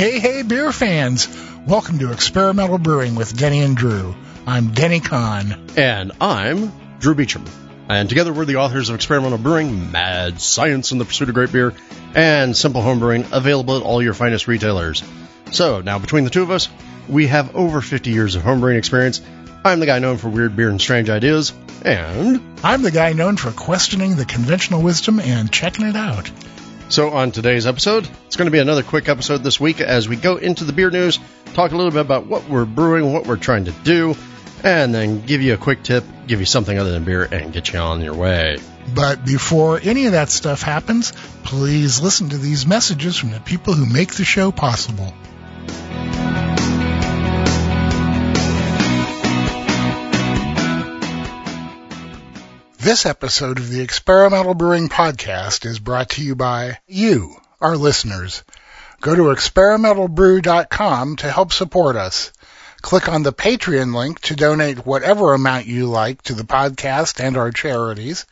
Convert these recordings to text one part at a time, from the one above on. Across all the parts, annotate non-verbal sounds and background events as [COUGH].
Hey, hey, beer fans! Welcome to Experimental Brewing with Denny and Drew. I'm Denny Conn. And I'm Drew Beechum. And together we're the authors of Experimental Brewing, Mad Science in the Pursuit of Great Beer, and Simple Home Brewing, available at all your finest retailers. So now between the two of us, we have over 50 years of homebrewing experience. I'm the guy known for weird beer and strange ideas, and I'm the guy known for questioning the conventional wisdom and checking it out. So, on today's episode, it's going to be another quick episode this week as we go into the beer news, talk a little bit about what we're brewing, what we're trying to do, and then give you a quick tip, give you something other than beer, and get you on your way. But before any of that stuff happens, please listen to these messages from the people who make the show possible. This episode of the Experimental Brewing Podcast is brought to you by you, our listeners. Go to experimentalbrew.com to help support us. Click on the Patreon link to donate whatever amount you like to the podcast and our charities.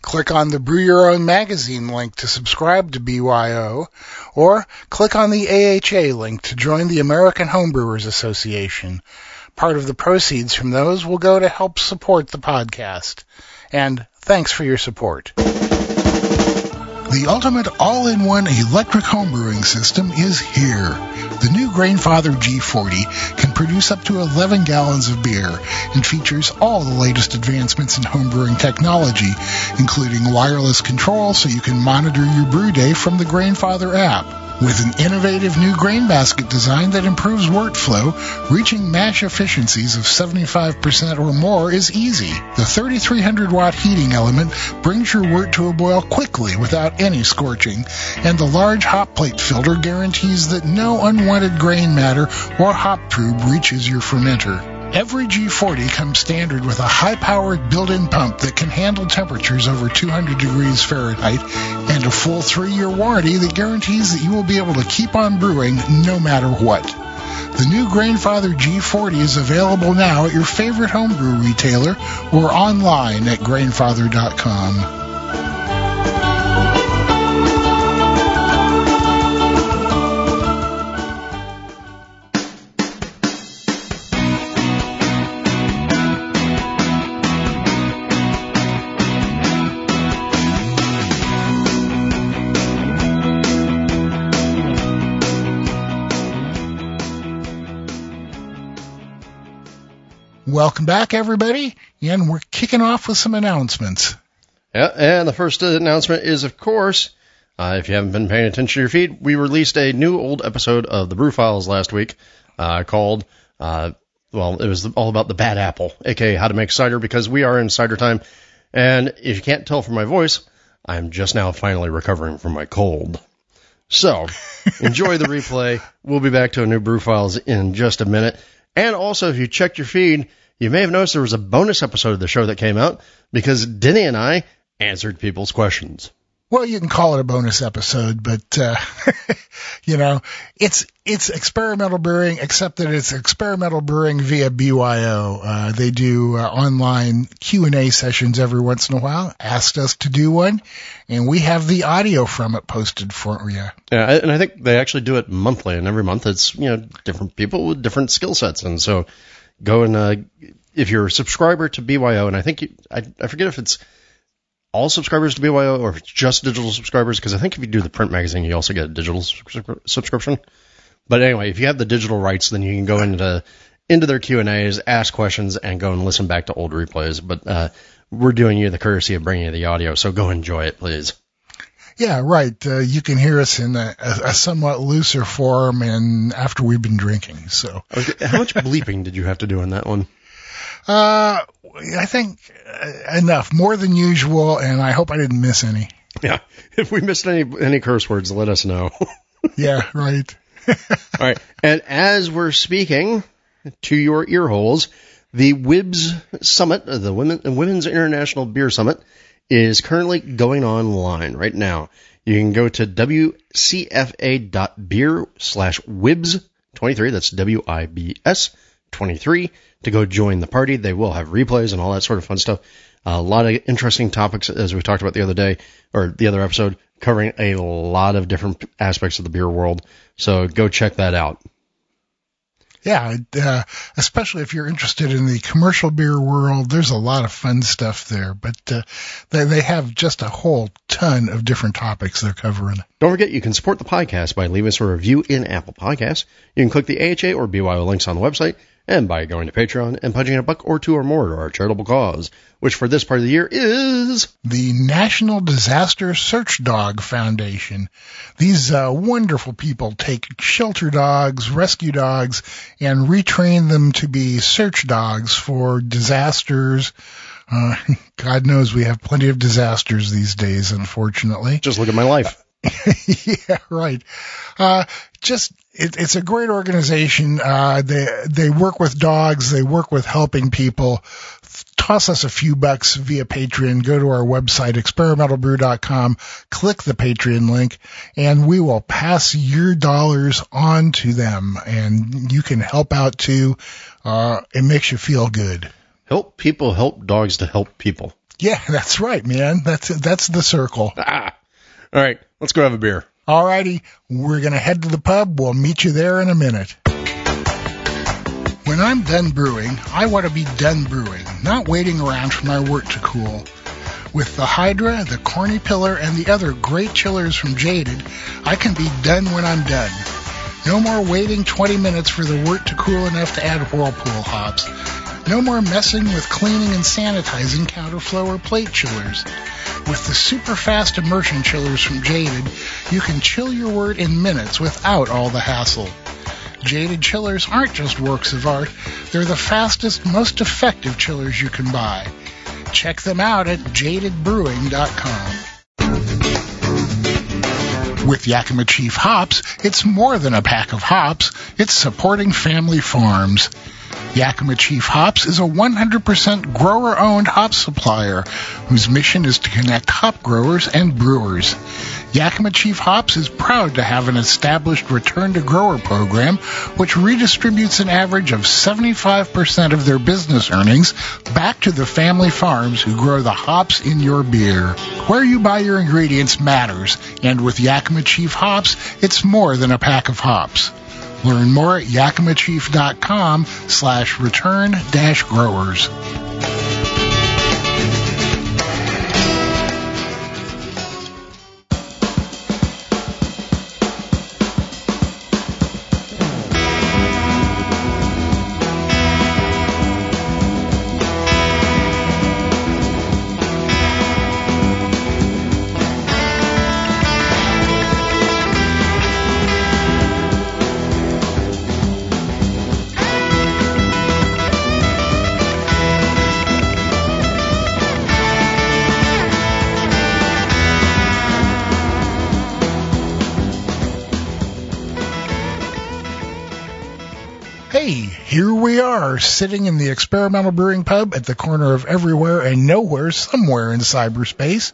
Click on the Brew Your Own Magazine link to subscribe to BYO, or click on the AHA link to join the American Homebrewers Association. Part of the proceeds from those will go to help support the podcast and thanks for your support. The ultimate all-in-one electric homebrewing system is here. The new Grainfather G40 can produce up to 11 gallons of beer and features all the latest advancements in homebrewing technology, including wireless control so you can monitor your brew day from the Grainfather app. With an innovative new grain basket design that improves workflow, reaching mash efficiencies of 75% or more is easy. The 3300 watt heating element brings your wort to a boil quickly without any scorching, and the large hop plate filter guarantees that no unwanted grain matter or hop trub reaches your fermenter. Every G40 comes standard with a high-powered built-in pump that can handle temperatures over 200 degrees Fahrenheit and a full three-year warranty that guarantees that you will be able to keep on brewing no matter what. The new Grainfather G40 is available now at your favorite homebrew retailer or online at grainfather.com. Welcome back, everybody, and we're kicking off with some announcements. Yeah, and the first announcement is, of course, uh, if you haven't been paying attention to your feed, we released a new old episode of the Brew Files last week uh, called, uh, well, it was all about the bad apple, aka how to make cider, because we are in cider time. And if you can't tell from my voice, I'm just now finally recovering from my cold. So, [LAUGHS] enjoy the replay. We'll be back to a new Brew Files in just a minute. And also, if you checked your feed, you may have noticed there was a bonus episode of the show that came out because Denny and I answered people's questions. Well, you can call it a bonus episode, but uh, [LAUGHS] you know, it's it's experimental brewing, except that it's experimental brewing via BYO. Uh, they do uh, online Q and A sessions every once in a while. Asked us to do one, and we have the audio from it posted for you. Yeah, and I think they actually do it monthly, and every month it's you know different people with different skill sets, and so go and uh, if you're a subscriber to BYO, and I think you, I, I forget if it's all subscribers to BYO or if it's just digital subscribers, because I think if you do the print magazine, you also get a digital subscription. But anyway, if you have the digital rights, then you can go into into their Q and A's, ask questions, and go and listen back to old replays. But uh, we're doing you the courtesy of bringing you the audio, so go enjoy it, please. Yeah, right. Uh, you can hear us in a, a, somewhat looser form, and after we've been drinking. So, okay. how much bleeping did you have to do on that one? Uh, I think uh, enough, more than usual, and I hope I didn't miss any. Yeah, [LAUGHS] if we missed any any curse words, let us know. [LAUGHS] yeah, right. [LAUGHS] All right, and as we're speaking to your ear holes, the WIBS Summit, the Women Women's International Beer Summit, is currently going online right now. You can go to wcfa.beer slash WIBS 23. That's W-I-B-S 23 to go join the party. They will have replays and all that sort of fun stuff. a lot of interesting topics as we talked about the other day or the other episode covering a lot of different aspects of the beer world. So go check that out. Yeah, uh, especially if you're interested in the commercial beer world, there's a lot of fun stuff there. But uh, they, they have just a whole ton of different topics they're covering. Don't forget, you can support the podcast by leaving us a review in Apple Podcasts. You can click the AHA or BYO links on the website and by going to Patreon and punching a buck or two or more to our charitable cause, which for this part of the year is the National Disaster Search Dog Foundation. These uh, wonderful people take shelter dogs, rescue dogs, and retrain them to be search dogs for disasters. Uh, [LAUGHS] God knows we have plenty of disasters these days, unfortunately. Just look at my life. [LAUGHS] yeah, right. Uh, just it, it's a great organization. Uh, they they work with dogs. They work with helping people. Toss us a few bucks via Patreon. Go to our website experimentalbrew.com. Click the Patreon link, and we will pass your dollars on to them. And you can help out too. Uh, it makes you feel good. Help people help dogs to help people. Yeah, [LAUGHS] that's right, man. That's that's the circle. Ah. All right, let's go have a beer. Alrighty, we're gonna head to the pub. We'll meet you there in a minute. When I'm done brewing, I want to be done brewing, not waiting around for my wort to cool. With the Hydra, the Corny Pillar, and the other great chillers from Jaded, I can be done when I'm done. No more waiting 20 minutes for the wort to cool enough to add whirlpool hops. No more messing with cleaning and sanitizing counterflow or plate chillers. With the super fast immersion chillers from Jaded, you can chill your wort in minutes without all the hassle. Jaded chillers aren't just works of art, they're the fastest, most effective chillers you can buy. Check them out at jadedbrewing.com. With Yakima Chief hops, it's more than a pack of hops, it's supporting family farms. Yakima Chief Hops is a 100% grower owned hop supplier whose mission is to connect hop growers and brewers. Yakima Chief Hops is proud to have an established return to grower program which redistributes an average of 75% of their business earnings back to the family farms who grow the hops in your beer. Where you buy your ingredients matters, and with Yakima Chief Hops, it's more than a pack of hops. Learn more at yakimachief.com slash return dash growers. Sitting in the Experimental Brewing Pub at the corner of everywhere and nowhere, somewhere in cyberspace.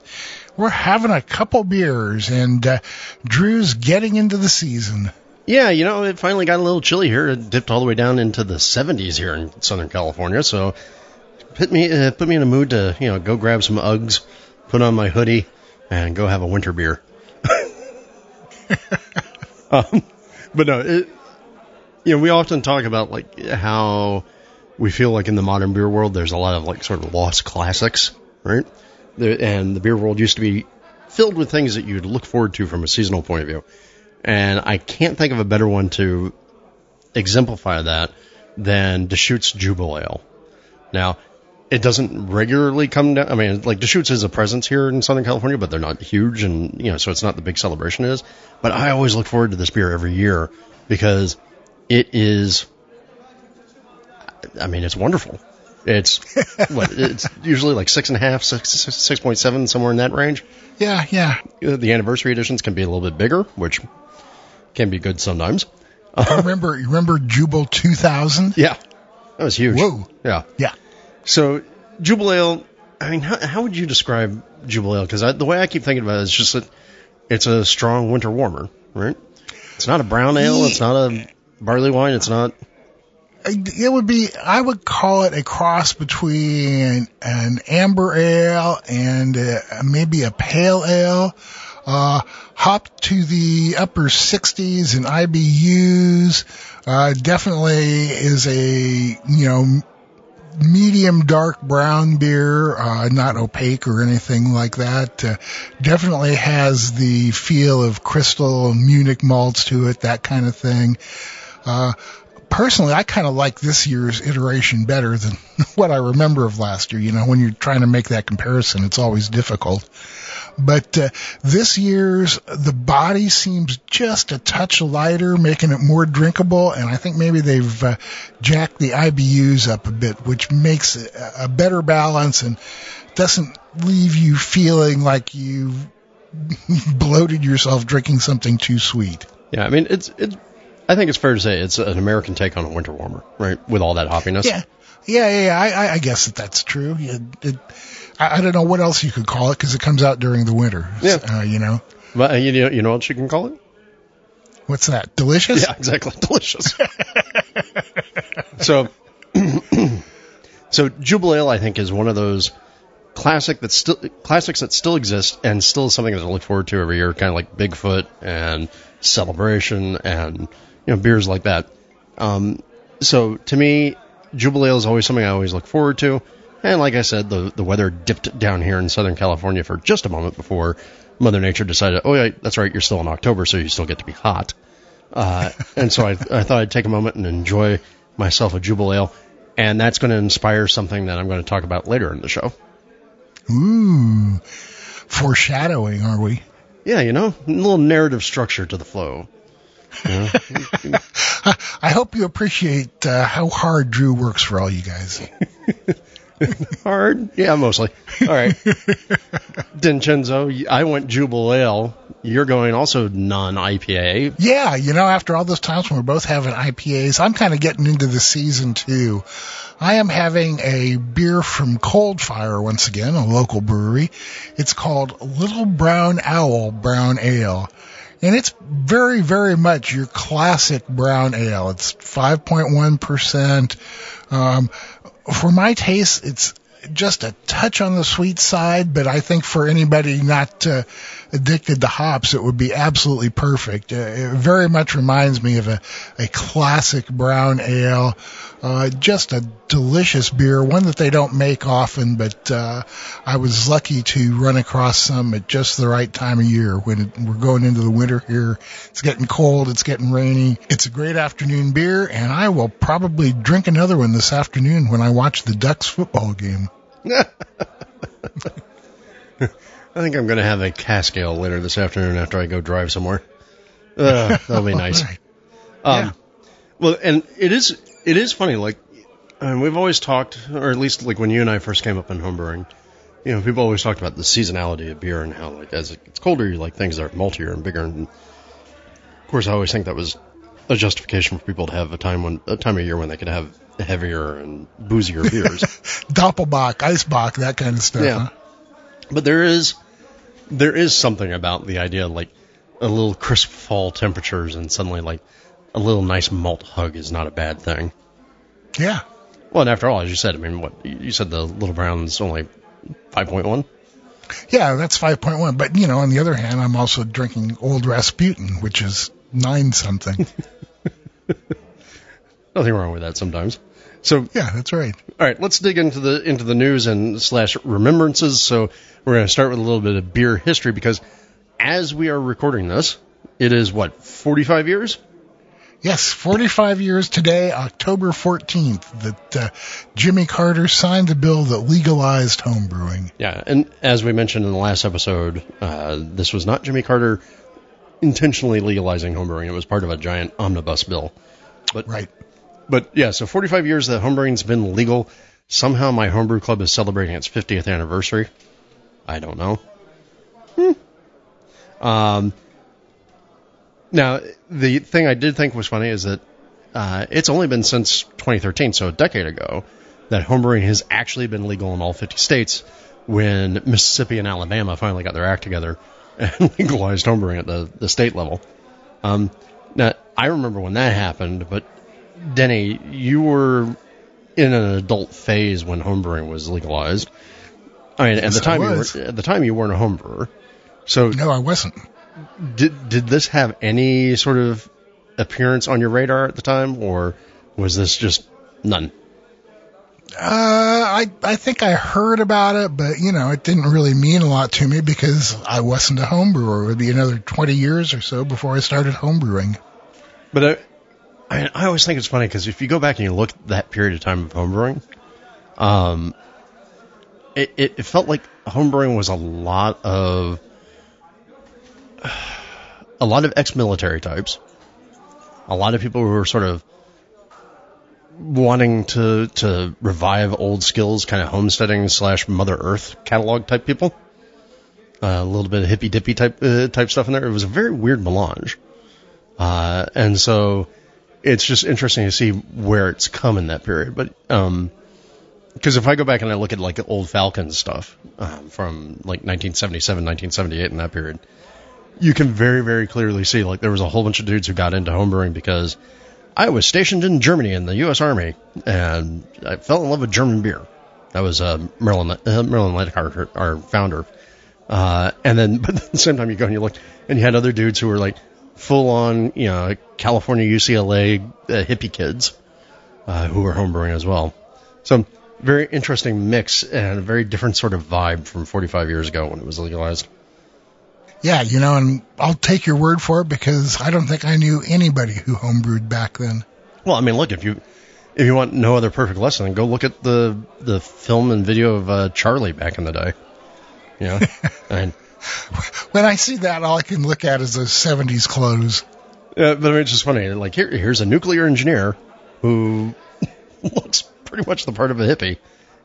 We're having a couple beers, and uh, Drew's getting into the season. Yeah, you know, it finally got a little chilly here. It dipped all the way down into the 70s here in Southern California, so put me uh, put me in a mood to you know go grab some Uggs, put on my hoodie, and go have a winter beer. [LAUGHS] um, but no, it, you know, we often talk about like how we feel like in the modern beer world, there's a lot of like sort of lost classics, right? And the beer world used to be filled with things that you'd look forward to from a seasonal point of view. And I can't think of a better one to exemplify that than Deschutes Jubelale. Now, it doesn't regularly come down. I mean, like Deschutes is a presence here in Southern California, but they're not huge, and you know, so it's not the big celebration it is. But I always look forward to this beer every year because it is. I mean, it's wonderful. It's what it's usually like six and a half, six six point seven, somewhere in that range. Yeah, yeah. The anniversary editions can be a little bit bigger, which can be good sometimes. I remember, remember Jubel 2000? Yeah, that was huge. Whoa. Yeah. Yeah. So Jubelale, I mean, how, how would you describe Jubelale? Because the way I keep thinking about it is just that it's a strong winter warmer, right? It's not a brown ale. It's not a barley wine. It's not. It would be, I would call it a cross between an amber ale and maybe a pale ale. Uh, hopped to the upper 60s in IBUs. Uh, definitely is a, you know, medium dark brown beer, uh, not opaque or anything like that. Uh, definitely has the feel of crystal Munich malts to it, that kind of thing. Uh, personally, I kind of like this year's iteration better than [LAUGHS] what I remember of last year. You know, when you're trying to make that comparison, it's always difficult. But uh, this year's the body seems just a touch lighter, making it more drinkable, and I think maybe they've uh, jacked the IBUs up a bit, which makes a, a better balance and doesn't leave you feeling like you've [LAUGHS] bloated yourself drinking something too sweet. Yeah, I mean it's it's. I think it's fair to say it's an American take on a winter warmer, right? With all that hoppiness. Yeah, yeah, yeah. yeah. I, I guess that that's true. It, it, I, I don't know what else you could call it because it comes out during the winter. Yeah. Uh, you know. But uh, you know, you know what you can call it? What's that? Delicious? Yeah, exactly. [LAUGHS] Delicious. [LAUGHS] so, [CLEARS THROAT] so Jubelale, I think, is one of those classic that still classics that still exist and still is something that I look forward to every year, kind of like Bigfoot and Celebration and you know beers like that. Um, so to me, Jubilee Ale is always something I always look forward to. And like I said, the the weather dipped down here in Southern California for just a moment before Mother Nature decided, oh yeah, that's right, you're still in October, so you still get to be hot. Uh, and so I, I thought I'd take a moment and enjoy myself a Jubilee Ale, and that's going to inspire something that I'm going to talk about later in the show. Ooh, foreshadowing, are we? Yeah, you know, a little narrative structure to the flow. Yeah. I hope you appreciate uh, how hard Drew works for all you guys. [LAUGHS] Hard? Yeah, mostly. All right. Dincenzo, I went Jubelale. You're going also non IPA. Yeah, you know, after all those times when we're both having IPAs, I'm kind of getting into the season too. I am having a beer from Cold Fire once again, a local brewery. It's called Little Brown Owl Brown Ale. And it's very, very much your classic brown ale. It's 5.1%. Um, for my taste, it's just a touch on the sweet side, but I think for anybody not uh, addicted to hops, it would be absolutely perfect. Uh, it very much reminds me of a, a classic brown ale. Uh, just a delicious beer, one that they don't make often, but uh, I was lucky to run across some at just the right time of year when it, we're going into the winter here. It's getting cold, it's getting rainy. It's a great afternoon beer, and I will probably drink another one this afternoon when I watch the Ducks football game. [LAUGHS] I think I'm going to have a cask ale later this afternoon after I go drive somewhere. [LAUGHS] Uh, that'll be nice. Right. Um, Yeah. Well, and it is it is funny. Like, and we've always talked, or at least like when you and I first came up in homebrewing, you know, people always talked about the seasonality of beer and how like as it gets colder, you like things that are maltier and bigger. And of course, I always think that was a justification for people to have a time when a time of year when they could have heavier and boozier beers. [LAUGHS] Doppelbock, Eisbock, that kind of stuff. Yeah. Huh? But there is there is something about the idea of like a little crisp fall temperatures and suddenly like a little nice malt hug is not a bad thing. Yeah. Well, and after all, as you said, I mean, what you said the little brown's only five point one. Yeah, that's 5.1. But, you know, on the other hand, I'm also drinking Old Rasputin, which is nine something. [LAUGHS] Nothing wrong with that sometimes. So yeah, that's right. all right, let's dig into the into the news and slash remembrances. So we're going to start with a little bit of beer history because as we are recording this, it is what forty five years. Yes, 45 years today, October 14th, that uh, Jimmy Carter signed the bill that legalized homebrewing. Yeah, and as we mentioned in the last episode, uh, this was not Jimmy Carter intentionally legalizing homebrewing. It was part of a giant omnibus bill. But Right. But yeah, so 45 years that homebrewing's been legal. Somehow my homebrew club is celebrating its 50th anniversary. I don't know. Hmm. Um, now, the thing I did think was funny is that uh, it's only been since 2013, so a decade ago, that homebrewing has actually been legal in all 50 states when Mississippi and Alabama finally got their act together and [LAUGHS] legalized homebrewing at the, the state level. Um, now, I remember when that happened, but Denny, you were in an adult phase when homebrewing was legalized. I mean, Yes, at the time you were, at the time you weren't a homebrewer. So No, I wasn't. did did this have any sort of appearance on your radar at the time, or was this just none? Uh, I I think I heard about it, but you know, it didn't really mean a lot to me because I wasn't a homebrewer. It would be another 20 years or so before I started homebrewing. But I, I, always think it's funny because if you go back and you look at that period of time of homebrewing, um, it, it, it felt like homebrewing was a lot of a lot of ex-military types, a lot of people who were sort of wanting to to revive old skills, kind of homesteading slash Mother Earth catalog type people. Uh, a little bit of hippy dippy type uh, type stuff in there. It was a very weird melange. Uh, and so it's just interesting to see where it's come in that period. But, um, cause if I go back and I look at like old Falcon stuff, um, from like 1977, 1978 in that period, you can very, very clearly see like there was a whole bunch of dudes who got into homebrewing because I was stationed in Germany in the U.S. Army and I fell in love with German beer. That was, uh, Marilyn, uh, Letic, our, our founder. Uh, and then, [LAUGHS] but at the same time you go and you look and you had other dudes who were like, full on, you know, California UCLA uh, hippie kids uh, who were homebrewing as well. So very interesting mix and a very different sort of vibe from 45 years ago when it was legalized. Yeah, you know, and I'll take your word for it because I don't think I knew anybody who homebrewed back then. Well, I mean, look if you if you want no other perfect lesson, go look at the the film and video of uh, Charlie back in the day. You [LAUGHS] know, I mean, When I see that, all I can look at is those 70s clothes. Uh, but I mean, it's just funny. Like here, here's a nuclear engineer who [LAUGHS] looks pretty much the part of a hippie,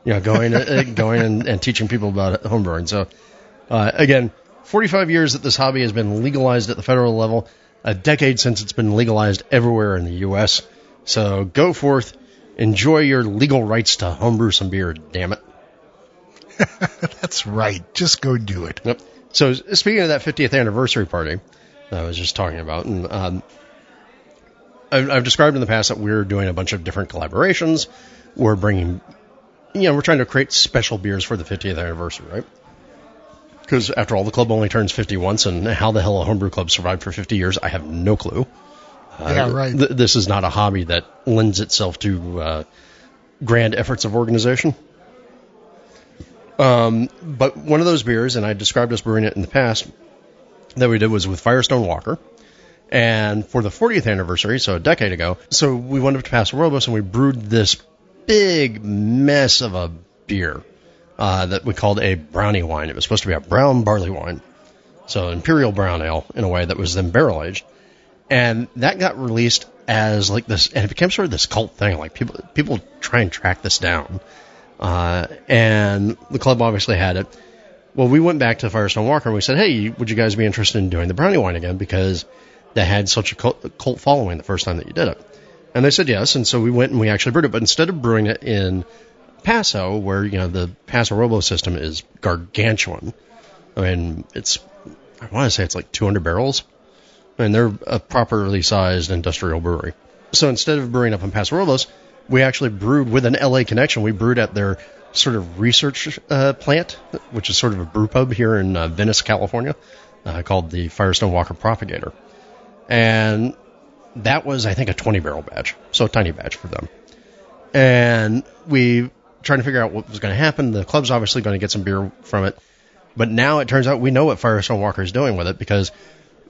you know, going uh, [LAUGHS] going and, and teaching people about homebrewing. So uh, again, 45 years that this hobby has been legalized at the federal level, a decade since it's been legalized everywhere in the U.S. So go forth, enjoy your legal rights to homebrew some beer. Damn it. [LAUGHS] That's right. Just go do it. Yep. So speaking of that 50th anniversary party that I was just talking about, and um, I've, I've described in the past that we're doing a bunch of different collaborations. We're bringing, you know, we're trying to create special beers for the 50th anniversary, right? Because after all, the club only turns 50 once, and how the hell a homebrew club survived for 50 years, I have no clue. Uh, Yeah, right. th- this is not a hobby that lends itself to uh, grand efforts of organization. Um, but one of those beers, and I described us brewing it in the past, that we did was with Firestone Walker. And for the 40th anniversary, so a decade ago, so we went up to Paso Robles and we brewed this big mess of a beer uh, that we called a brownie wine. It was supposed to be a brown barley wine, so imperial brown ale in a way that was then barrel aged, and that got released as like this, and it became sort of this cult thing. Like people people try and track this down, uh, and the club obviously had it. Well, we went back to Firestone Walker and we said, hey, would you guys be interested in doing the brownie wine again? Because they had such a cult, following the first time that you did it. And they said yes, and so we went and we actually brewed it. But instead of brewing it in Paso, where you know the Paso Robles system is gargantuan, I mean it's I want to say it's like 200 barrels. I mean they're a properly sized industrial brewery. So instead of brewing up in Paso Robles, we actually brewed with an LA connection. We brewed at their sort of research uh, plant, which is sort of a brew pub here in uh, Venice, California, uh, called the Firestone Walker Propagator. And that was, I think, a 20 barrel batch, so a tiny batch for them. And we trying to figure out what was going to happen. The club's obviously going to get some beer from it, but now it turns out we know what Firestone Walker is doing with it because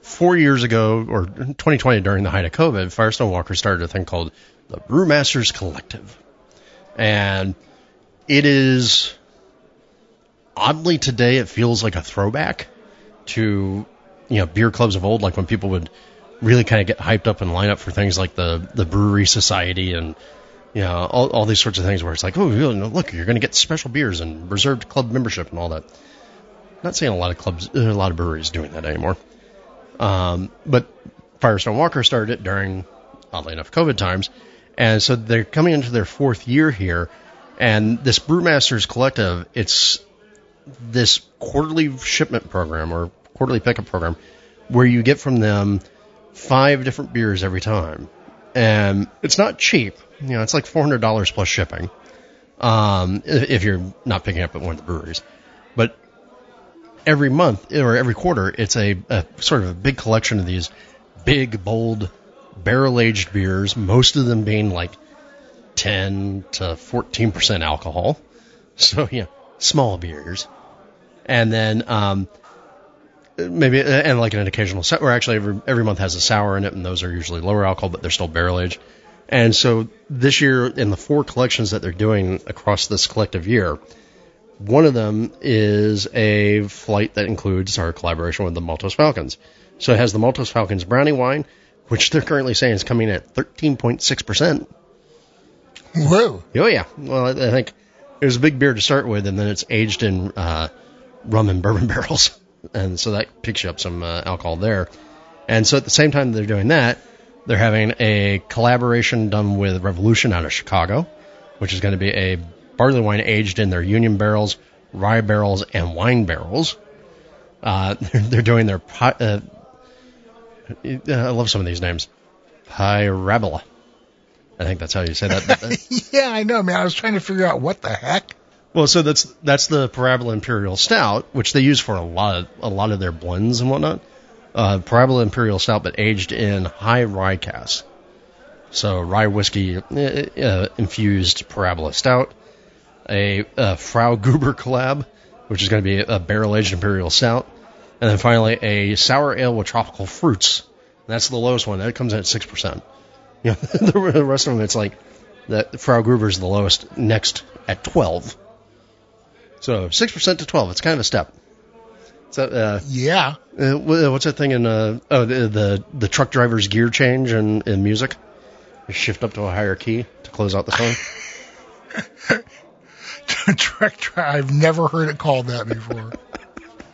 four years ago, or 2020 during the height of COVID, Firestone Walker started a thing called the Brewmasters Collective, and it is oddly today it feels like a throwback to you know beer clubs of old, like when people would really kind of get hyped up and line up for things like the the brewery society and you know all, all these sorts of things where it's like oh look you're going to get special beers and reserved club membership and all that. Not saying a lot of clubs, a lot of breweries doing that anymore. Um, but Firestone Walker started it during, oddly enough, COVID times, and so they're coming into their fourth year here. And this Brewmasters Collective, it's this quarterly shipment program or quarterly pickup program where you get from them five different beers every time. and it's not cheap. You know, it's like four hundred dollars plus shipping. Um, if, if you're not picking up at one of the breweries, but every month or every quarter, it's a, a sort of a big collection of these big, bold, barrel aged beers. Most of them being like ten to fourteen percent alcohol. [LAUGHS] So yeah, small beers, and then um, maybe and like an occasional sour. Or actually, every every month has a sour in it, and those are usually lower alcohol, but they're still barrel aged. And so this year, in the four collections that they're doing across this collective year, one of them is a flight that includes our collaboration with the Maltose Falcons. So it has the Maltose Falcons brownie wine, which they're currently saying is coming at 13.6%. Whoa. Oh, yeah. Well, I think it was a big beer to start with, and then it's aged in uh, rum and bourbon [LAUGHS] barrels. And so that picks you up some uh, alcohol there. And so at the same time they're doing that, they're having a collaboration done with Revolution out of Chicago, which is going to be a barley wine aged in their Union barrels, rye barrels, and wine barrels. Uh, they're, [LAUGHS] they're, doing their. Uh, I love some of these names. Parabola. I think that's how you say [LAUGHS] that. yeah, I know, man. I was trying to figure out what the heck. Well, so that's that's the Parabola Imperial Stout, which they use for a lot of a lot of their blends and whatnot uh, Parabola Imperial Stout, but aged in high rye casks. So rye whiskey uh, uh, infused Parabola Stout, a, a Frau Gruber collab, which is going to be a barrel aged Imperial Stout, and then finally a sour ale with tropical fruits. That's the lowest one. That comes in at six percent. [LAUGHS] You know, the rest of them, it's like the Frau Gruber is the lowest, next at twelve. So six percent to twelve. It's kind of a step. So, uh, yeah. Uh, what's that thing in uh, oh the, the, the truck driver's gear change in, in music? You shift up to a higher key to close out the song. [LAUGHS] truck driver. I've never heard it called that before.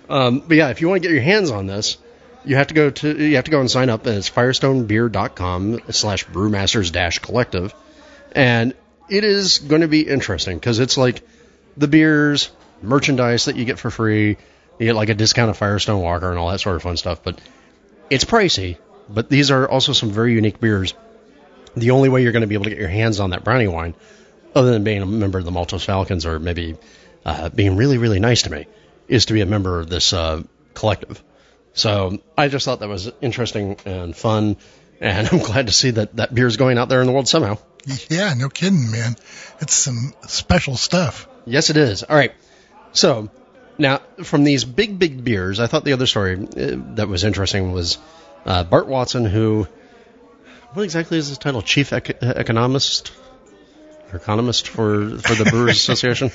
Um, but yeah, if you want to get your hands on this, you have to go to you have to go and sign up, and it's firestonebeer.com slash brewmasters dash collective, and it is going to be interesting because it's like the beers, merchandise that you get for free you get like a discounted Firestone Walker and all that sort of fun stuff. But it's pricey. But these are also some very unique beers. The only way you're going to be able to get your hands on that brownie wine, other than being a member of the Maltose Falcons or maybe uh, being really, really nice to me, is to be a member of this uh, collective. So I just thought that was interesting and fun, and [LAUGHS] I'm glad to see that that beer is going out there in the world somehow. Yeah, no kidding, man. It's some special stuff. Yes, it is. All right. So now, from these big, big beers, I thought the other story uh, that was interesting was uh, Bart Watson, who, what exactly is his title? Chief ec- economist, economist for for the Brewers [LAUGHS] Association.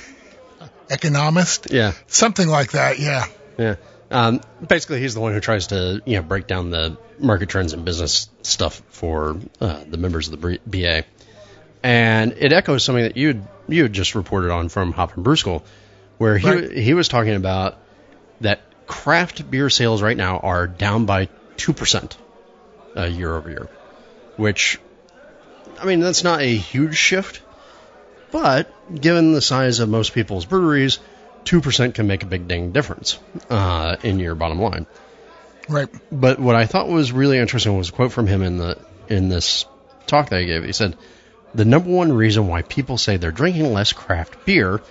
Economist. Yeah. Something like that. Yeah. Yeah. Um, basically, he's the one who tries to you know break down the market trends and business stuff for uh, the members of the BA, and it echoes something that you you had just reported on from Hop and Brew School where he right. he was talking about that craft beer sales right now are down by two percent uh, year over year, which I mean that's not a huge shift, but given the size of most people's breweries, two percent can make a big ding difference uh, in your bottom line. Right. But what I thought was really interesting was a quote from him in the in this talk that he gave. He said, "The number one reason why people say they're drinking less craft beer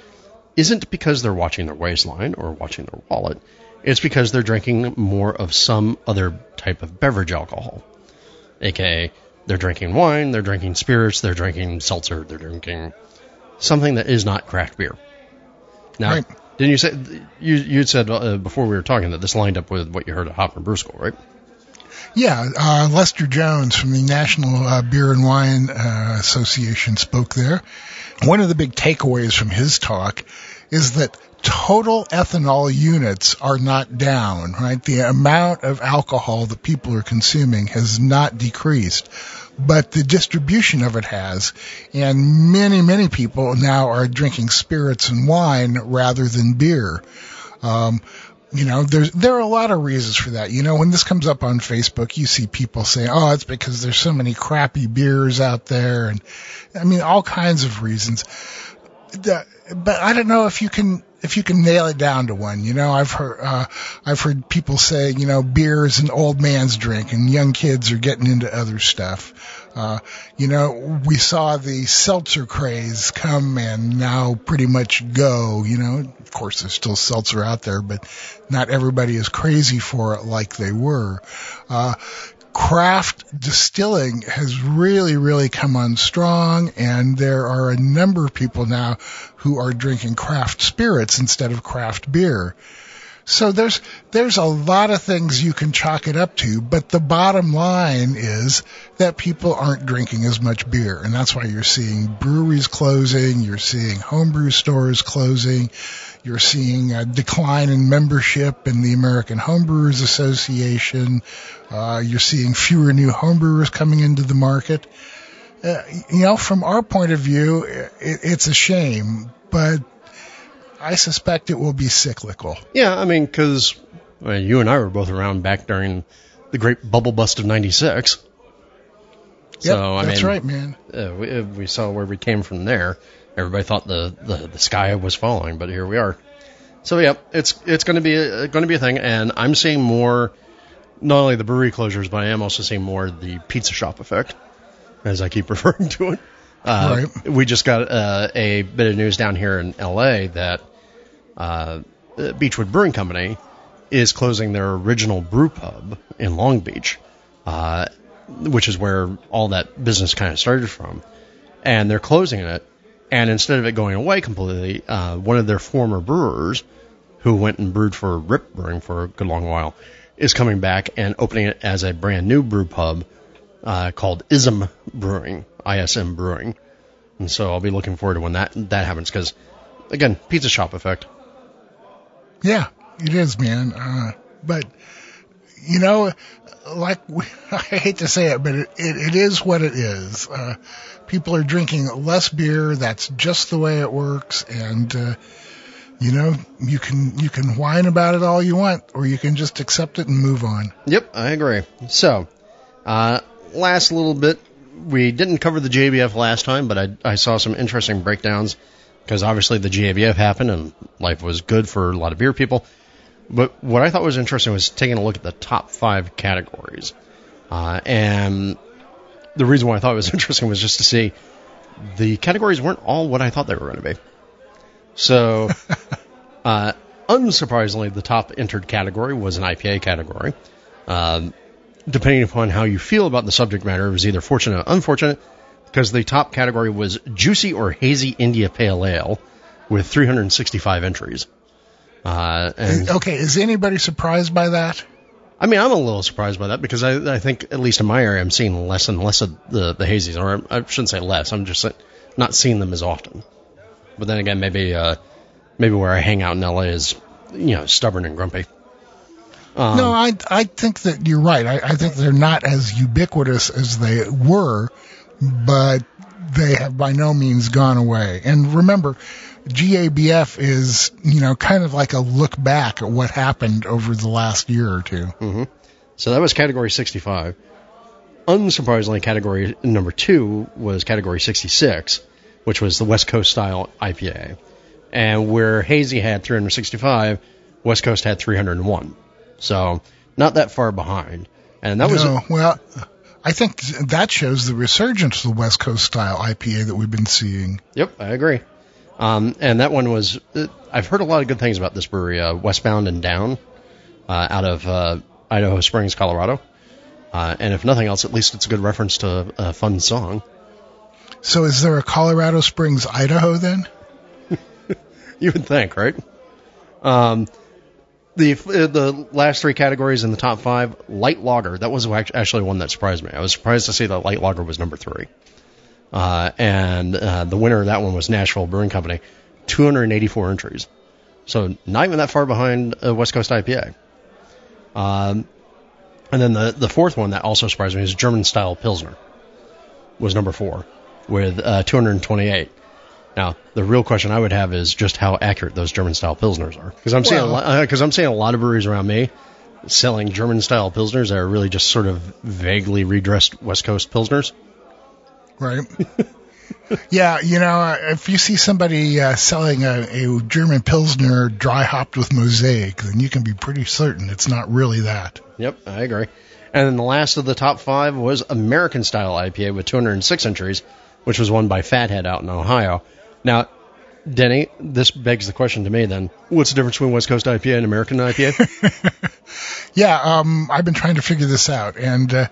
isn't because they're watching their waistline or watching their wallet. It's because they're drinking more of some other type of beverage alcohol. AKA, they're drinking wine, they're drinking spirits, they're drinking seltzer, they're drinking something that is not craft beer. Now, right. didn't you say, you, you said uh, before we were talking that this lined up with what you heard at Hop and Brew School, right? Yeah, uh, Lester Jones from the National uh, Beer and Wine uh, Association spoke there. One of the big takeaways from his talk is that total ethanol units are not down, right? The amount of alcohol that people are consuming has not decreased, but the distribution of it has. And many, many people now are drinking spirits and wine rather than beer. Um, you know, there's there are a lot of reasons for that. You know, when this comes up on Facebook, you see people say, "Oh, it's because there's so many crappy beers out there," and I mean, all kinds of reasons. but I don't know if you can if you can nail it down to one. You know, I've heard uh, I've heard people say, you know, beer is an old man's drink, and young kids are getting into other stuff. Uh, you know, we saw the seltzer craze come and now pretty much go. You know, of course, there's still seltzer out there, but not everybody is crazy for it like they were. Uh, craft distilling has really, really come on strong, and there are a number of people now who are drinking craft spirits instead of craft beer. So there's there's a lot of things you can chalk it up to, but the bottom line is that people aren't drinking as much beer, and that's why you're seeing breweries closing, you're seeing homebrew stores closing, you're seeing a decline in membership in the American Homebrewers Association, uh, you're seeing fewer new homebrewers coming into the market. Uh, you know, from our point of view, it, it's a shame, but I suspect it will be cyclical. Yeah, I mean, because well, you and I were both around back during the great bubble bust of '96. So yep, I that's mean, right, man. Uh, we, uh, we saw where we came from there. Everybody thought the, the, the sky was falling, but here we are. So yeah, it's it's going to be going to be a thing, and I'm seeing more, not only the brewery closures, but I am also seeing more the pizza shop effect, as I keep [LAUGHS] referring to it. Uh, right. We just got uh, a bit of news down here in L.A. that uh, Beechwood Brewing Company is closing their original brew pub in Long Beach, uh, which is where all that business kind of started from. And they're closing it. And instead of it going away completely, uh, one of their former brewers, who went and brewed for Riip Brewing for a good long while, is coming back and opening it as a brand new brew pub uh, called Ism Brewing, ISM Brewing. And so I'll be looking forward to when that that happens because, again, pizza shop effect. Yeah, it is, man. Uh, but you know, like we, [LAUGHS] I hate to say it, but it, it, it is what it is. Uh, people are drinking less beer. That's just the way it works. And, uh, you know, you can, you can whine about it all you want, or you can just accept it and move on. Yep, I agree. So, uh, last little bit, we didn't cover the GABF last time, but I, I saw some interesting breakdowns because obviously the GABF happened and life was good for a lot of beer people. But what I thought was interesting was taking a look at the top five categories. Uh, and the reason why I thought it was [LAUGHS] interesting was just to see the categories weren't all what I thought they were going to be. So, [LAUGHS] uh, unsurprisingly, the top entered category was an IPA category. Um, depending upon how you feel about the subject matter, it was either fortunate or unfortunate because the top category was Juicy or Hazy India Pale Ale with 365 entries. Uh, and, okay, is anybody surprised by that? I mean, I'm a little surprised by that because I, I think, at least in my area, I'm seeing less and less of the, the hazies, or I shouldn't say less. I'm just not seeing them as often. But then again, maybe uh, maybe where I hang out in LA is, you know, stubborn and grumpy. Um, no, I I think that you're right. I, I think they're not as ubiquitous as they were but they have by no means gone away. And remember, GABF is, you know, kind of like a look back at what happened over the last year or 2 mm-hmm. So that was category 65. Unsurprisingly, category number two was category 66, which was the West Coast style IPA. And where Hazy had 365, West Coast had 301. So not that far behind. And that no, was. A, well, I think that shows the resurgence of the West Coast style IPA that we've been seeing. Yep, I agree. Um, and that one was, uh, I've heard a lot of good things about this brewery, uh, Westbound and Down, uh, out of uh, Idaho Springs, Colorado. Uh, and if nothing else, at least it's a good reference to a fun song. So is there a Colorado Springs, Idaho then? [LAUGHS] you would think, right? Um, the uh, the last three categories in the top five, light lager. That was actually one that surprised me. I was surprised to see that light lager was number three. Uh, and uh, the winner of that one was Nashville Brewing Company, 284 entries. So not even that far behind uh, West Coast IPA. Um, and then the the fourth one that also surprised me is German style Pilsner, was number four with uh, 228. Now, the real question I would have is just how accurate those German style pilsners are, because I'm seeing because uh, I'm seeing a lot of breweries around me selling German style pilsners that are really just sort of vaguely redressed West Coast pilsners. Right. [LAUGHS] Yeah, you know, if you see somebody uh, selling a, a German Pilsner dry hopped with Mosaic, then you can be pretty certain it's not really that. Yep, I agree. And then the last of the top five was American Style IPA with 206 entries, which was won by Fathead out in Ohio. Now, Denny, this begs the question to me then: What's the difference between West Coast IPA and American IPA? [LAUGHS] yeah, um, I've been trying to figure this out, and uh,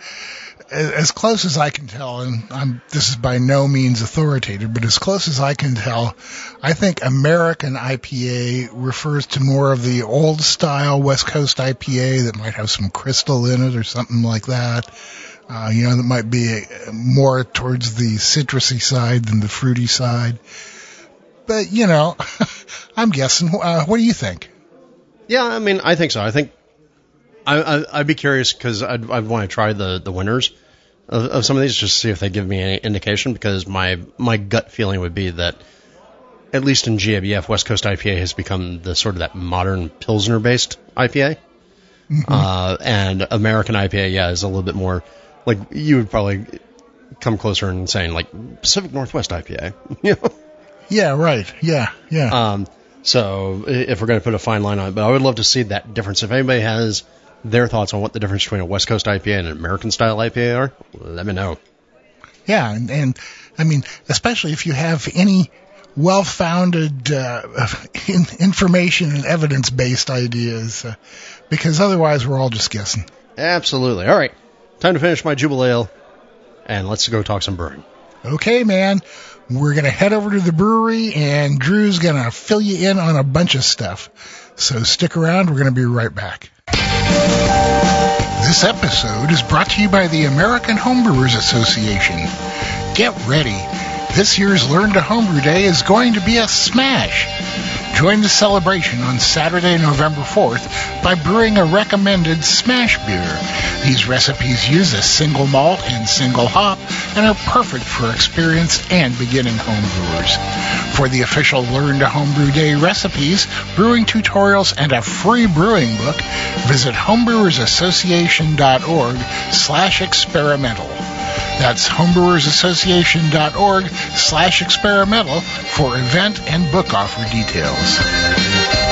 as close as I can tell, and I'm, this is by no means authoritative, but as close as I can tell, I think American IPA refers to more of the old style West Coast IPA that might have some crystal in it or something like that. Uh, you know, that might be more towards the citrusy side than the fruity side. But, you know, [LAUGHS] I'm guessing. Uh, what do you think? Yeah, I mean, I think so. I think I, would be curious because I'd, I'd want to try the, the winners of, of some of these just to see if they give me any indication because my, my gut feeling would be that at least in GABF, West Coast IPA has become the sort of that modern Pilsner based IPA. Mm-hmm. Uh, and American IPA, yeah, is a little bit more like you would probably come closer in saying like Pacific Northwest IPA. [LAUGHS] you know? Yeah, right. Yeah, yeah. Um, so if we're going to put a fine line on it, but I would love to see that difference. If anybody has their thoughts on what the difference between a West Coast IPA and an American style IPA are, let me know. Yeah, and, and I mean, especially if you have any well-founded uh, [LAUGHS] in, information and evidence-based ideas, uh, because otherwise we're all just guessing. Absolutely. All right, time to finish my Jubelale, and let's go talk some brewing. Okay, man. We're going to head over to the brewery, and Drew's going to fill you in on a bunch of stuff. So stick around. We're going to be right back. This episode is brought to you by the American Homebrewers Association. Get ready. This year's Learn to Homebrew Day is going to be a smash. Join the celebration on Saturday, November 4th by brewing a recommended smash beer. These recipes use a single malt and single hop and are perfect for experienced and beginning homebrewers. For the official Learn to Homebrew Day recipes, brewing tutorials, and a free brewing book, visit homebrewersassociation.org slash experimental. That's homebrewersassociation.org slash experimental for event and book offer details.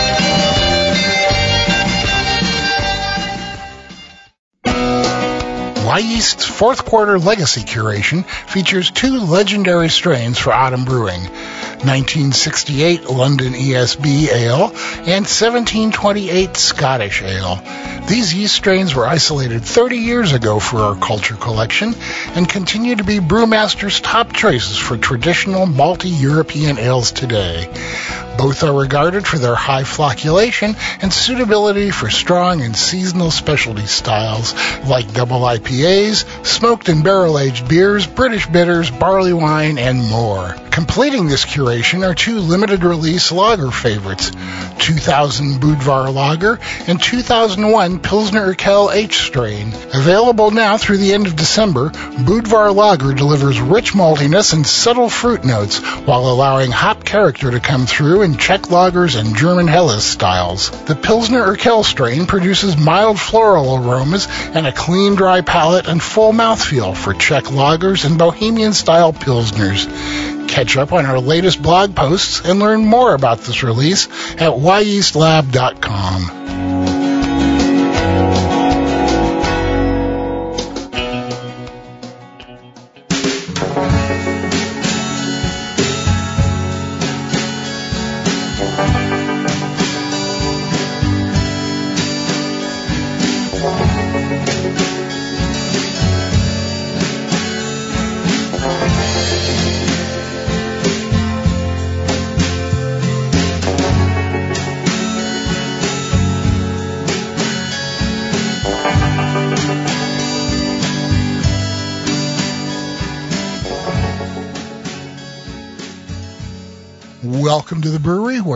Wyeast's fourth quarter legacy curation features two legendary strains for autumn brewing 1968 London ESB Ale and 1728 Scottish Ale. These yeast strains were isolated 30 years ago for our culture collection and continue to be brewmasters' top choices for traditional malty European ales today. Both are regarded for their high flocculation and suitability for strong and seasonal specialty styles like double IPAs, smoked and barrel-aged beers, British bitters, barley wine, and more. Completing this curation are two limited release lager favorites, 2000 Budvar Lager and 2001 Pilsner Urquell H strain. Available now through the end of December, Budvar Lager delivers rich maltiness and subtle fruit notes while allowing hop character to come through in Czech lagers and German Helles styles. The Pilsner Urquell strain produces mild floral aromas and a clean dry palate and full mouthfeel for Czech lagers and Bohemian style Pilsners. Catch up on our latest blog posts and learn more about this release at wyeastlab.com.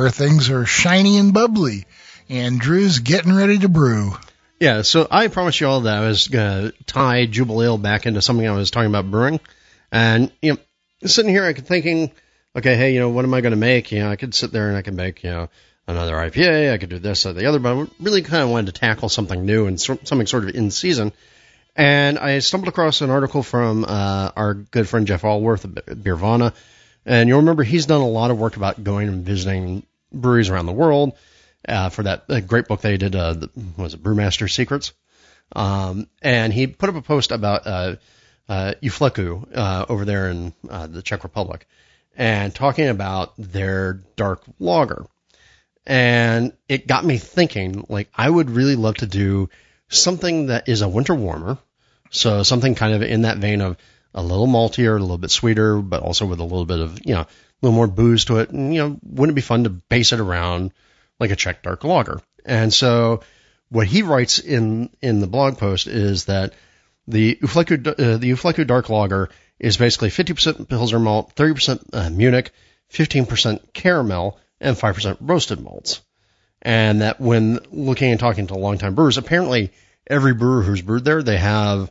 where things are shiny and bubbly. And Drew's getting ready to brew. Yeah, so I promised you all that I was going to tie Jubelale back into something I was talking about brewing. And, you know, sitting here, I could thinking, okay, hey, you know, what am I going to make? You know, I could sit there and I could make, you know, another IPA. I could do this or the other, but I really kind of wanted to tackle something new and something sort of in season. And I stumbled across an article from uh, our good friend Jeff Alworth of Beervana. And you'll remember he's done a lot of work about going and visiting breweries around the world uh, for that uh, great book they did, uh, the, was it Brewmaster Secrets? Um, and he put up a post about uh, uh, U Fleku uh, over there in uh, the Czech Republic and talking about their dark lager. And it got me thinking, like, I would really love to do something that is a winter warmer. So something kind of in that vein of a little maltier, a little bit sweeter, but also with a little bit of, you know, little more booze to it. And, you know, wouldn't it be fun to base it around like a Czech dark lager? And so what he writes in, in the blog post is that the U Fleku, uh, the U Fleku dark lager is basically 50% Pilsner malt, 30% uh, Munich, 15% caramel, and 5% roasted malts. And that when looking and talking to longtime brewers, apparently every brewer who's brewed there, they have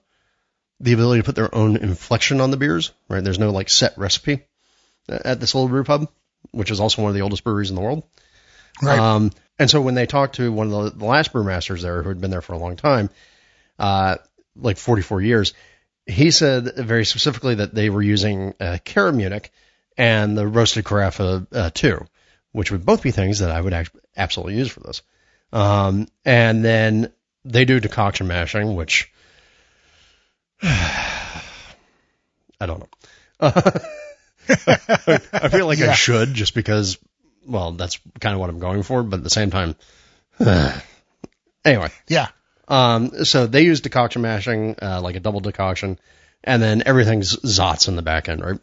the ability to put their own inflection on the beers, right? There's no like set recipe at this little brew pub, which is also one of the oldest breweries in the world. Right. Um, and so when they talked to one of the, the last brewmasters there who had been there for a long time, uh, like 44 years, he said very specifically that they were using uh, Cara Munich and the roasted Carafa uh, too, which would both be things that I would act- absolutely use for this. Um, and then they do decoction mashing, which [SIGHS] I don't know. [LAUGHS] I feel like Yeah. I should just because, well, that's kind of what I'm going for, but at the same time, [SIGHS] anyway. Yeah. Um, so they use decoction mashing, uh, like a double decoction, and then everything's Saaz in the back end, right?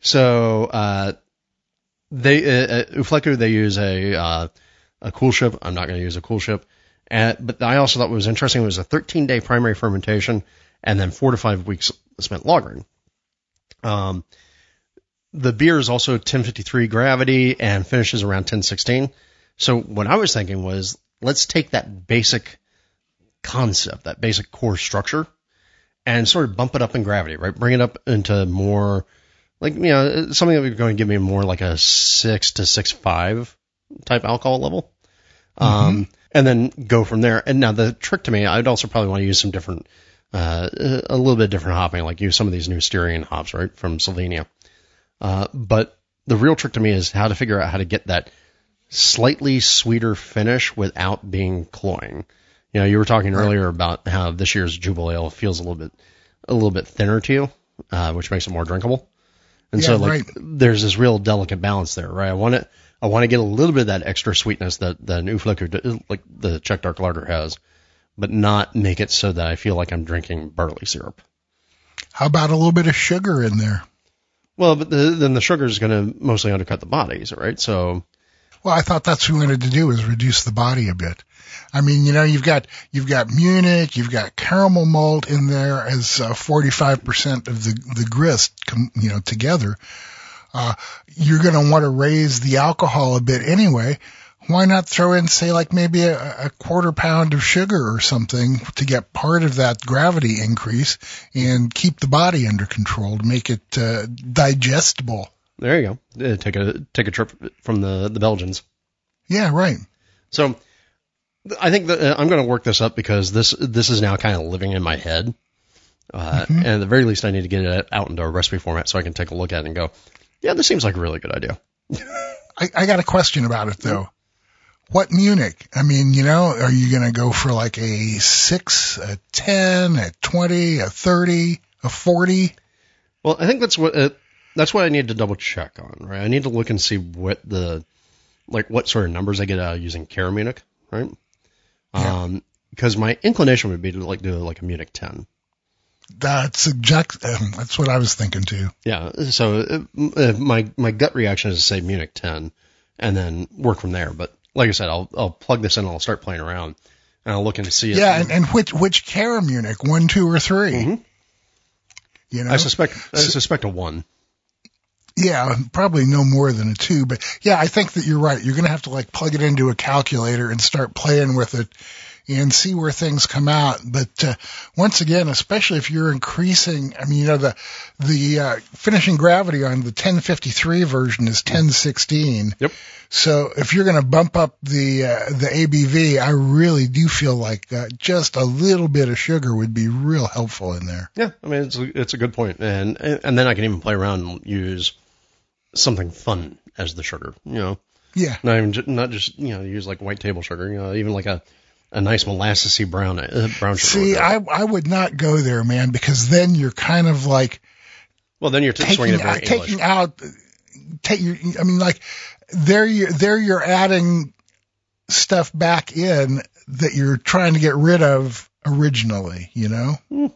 So, uh, they, uh, uh, U Fleku, they use a, uh, a coolship. I'm not going to use a coolship. And, but I also thought what was interesting was a 13 day primary fermentation and then four to five weeks spent lagering. Um, the beer is also 1053 gravity and finishes around 1016. So what I was thinking was let's take that basic concept, that basic core structure, and sort of bump it up in gravity, right? Bring it up into more, like, you know, something that was going to give me more like a six to six five type alcohol level. Um, and then go from there. And now the trick to me, I'd also probably want to use some different, uh, a little bit different hopping, like use some of these new Styrian hops, right, from Slovenia. Uh, but the real trick to me is how to figure out how to get that slightly sweeter finish without being cloying. You know, you were talking earlier about how this year's Jubelale feels a little bit, a little bit thinner to you, uh, which makes it more drinkable. And so, like, right. there's this real delicate balance there, right? I want it, I want to get a little bit of that extra sweetness that the new U Fleku, like the Czech Dark Lager has, but not make it so that I feel like I'm drinking barley syrup. How about a little bit of sugar in there? Well, but the, then the sugar is going to mostly undercut the bodies, right? So, Well, I thought that's what we wanted to do is reduce the body a bit. I mean, you know, you've got you've got Munich, you've got caramel malt in there as uh, 45% of the the grist, com, you know, together. Uh, you're going to want to raise the alcohol a bit anyway. Why not throw in, say, like maybe a, a quarter pound of sugar or something to get part of that gravity increase and keep the body under control to make it uh, digestible? there you go. Uh, Take a take a trip from the the Belgians. Yeah, right. So, I think that uh, I'm going to work this up because this this is now kind of living in my head. Uh, And at the very least, I need to get it out into a recipe format so I can take a look at it and go, yeah, this seems like a really good idea. [LAUGHS] I, I got a question about it though. What Munich? I mean, you know, are you going to go for like a six, a 10, a 20, a 30, a 40? Well, I think that's what uh, that's what I need to double check on, right? I need to look and see what the like what sort of numbers I get out of using Cara Munich, right? Yeah. Um, because my inclination would be to like do like a Munich 10. That's exact, um, that's what I was thinking too. Yeah. So uh, uh, my my gut reaction is to say Munich 10, and then work from there. But like I said, I'll I'll plug this in and I'll start playing around, and I'll look and see. Yeah. And, and which, which Cara Munich? One, two, or 3 Mhm. You know? I suspect I suspect a one. Yeah, probably no more than a two, but yeah, I think that you're right. You're going to have to like plug it into a calculator and start playing with it and see where things come out. But uh, once again, especially if you're increasing, I mean, you know, the the uh, finishing gravity on the 1053 version is 1016. Yep. So if you're going to bump up the uh, the ABV, I really do feel like uh, just a little bit of sugar would be real helpful in there. Yeah, I mean it's a, it's a good point, and and then I can even play around and use something fun as the sugar. You know, Yeah. not even not just you know use like white table sugar. You know, even like a a nice molassesy brown uh, brown sugar. See. I I would not go there, man, because then you're kind of like well, then you're t- swinging taking it out, very English. taking out take your I mean like there you there you're adding stuff back in that you're trying to get rid of originally, you know? I don't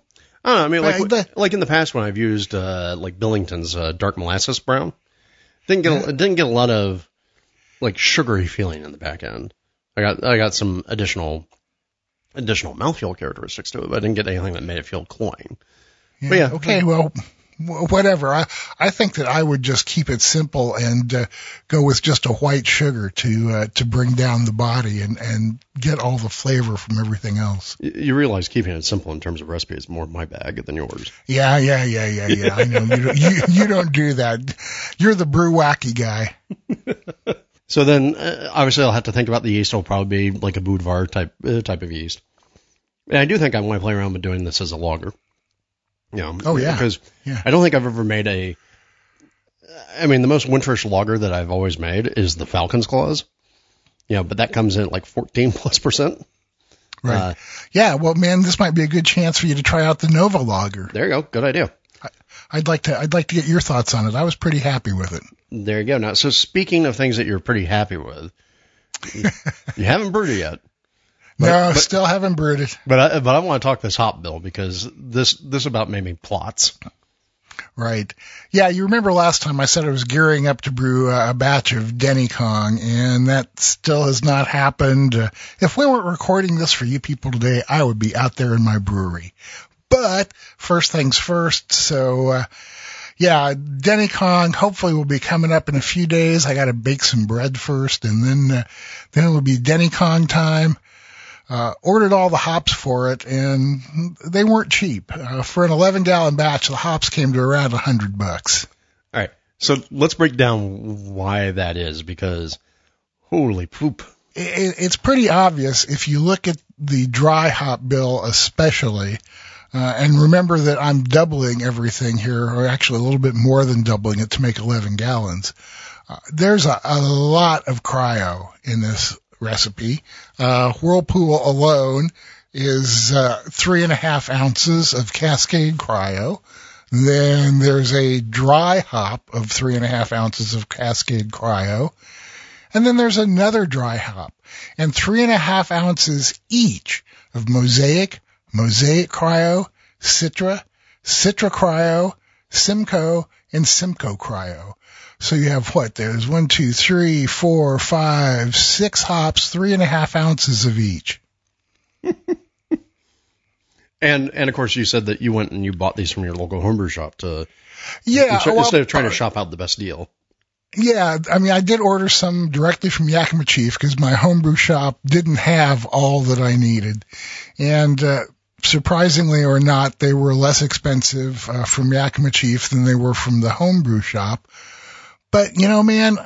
know. I mean, like But like in the past when I've used uh, like Billington's uh, dark molasses brown, didn't get a, didn't get a lot of like sugary feeling in the back end. I got I got some additional additional mouthfeel characteristics to it, but I didn't get anything that made it feel cloying. Yeah. But yeah. Okay. Well, whatever. I I think that I would just keep it simple and uh, go with just a white sugar to uh, to bring down the body and and get all the flavor from everything else. You realize keeping it simple in terms of recipe is more my bag than yours. Yeah, yeah, yeah, yeah, yeah. I know you don't, you you don't do that. You're the brew wacky guy. [LAUGHS] So then, uh, obviously, I'll have to think about the yeast. It'll probably be like a Budvar type uh, type of yeast. And I do think I want to play around with doing this as a lager. You know, Oh, yeah. because Yeah. I don't think I've ever made a. I mean, the most winterish lager that I've always made is the Falcon's Claws. You know, but that comes in at like 14 [LAUGHS] plus percent. Right. Uh, yeah. Well, man, this might be a good chance for you to try out the Nova Lager. there you go. Good idea. I'd like to I'd like to get your thoughts on it. I was pretty happy with it. There you go. Now, so speaking of things that you're pretty happy with, you, haven't brewed it yet. [LAUGHS] But- no, but- still haven't brewed it. But I, but I want to talk this hop bill because this this about made me plots. Right. Yeah, you remember last time I said I was gearing up to brew a batch of Denny Kong, and that still has not happened. If we weren't recording this for you people today, I would be out there in my brewery. But first things first, so uh, yeah, Denny Kong hopefully will be coming up in a few days. I got to bake some bread first, and then uh, then it will be Denny Kong time uh, ordered all the hops for it, and they weren't cheap. Uh, for an 11 gallon batch, the hops came to around a hundred bucks. All right, so let's break down why that is because holy poop. It, it's pretty obvious if you look at the dry hop bill, especially. Uh, and remember that I'm doubling everything here, or actually a little bit more than doubling it to make 11 gallons. Uh, there's a, a lot of cryo in this recipe. Uh, Whirlpool alone is uh, three and a half ounces of Cascade cryo. Then there's a dry hop of three and a half ounces of Cascade cryo. And then there's another dry hop and three and a half ounces each of Mosaic, Mosaic Cryo, Citra, Citra Cryo, Simcoe, and Simcoe Cryo. So you have what? There's one, two, three, four, five, six hops, three and a half ounces of each. [LAUGHS] And and of course you said that you went and you bought these from your local homebrew shop to Yeah. instead, well, instead of trying to shop out the best deal. Yeah, I mean, I did order some directly from Yakima Chief because my homebrew shop didn't have all that I needed. And, uh, surprisingly or not, they were less expensive uh, from Yakima Chief than they were from the homebrew shop. But, you know, man,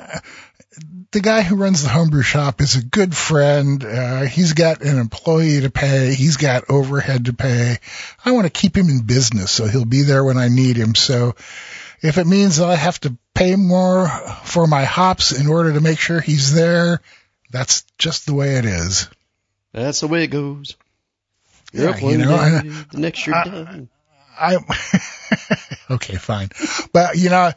the guy who runs the homebrew shop is a good friend. Uh, he's got an employee to pay. He's got overhead to pay. I want to keep him in business so he'll be there when I need him. So if it means that I have to pay more for my hops in order to make sure he's there, that's just the way it is. That's the way it goes. You're Yeah, up you know, day, I- the next you're I- down. I [LAUGHS] okay, fine, but you know,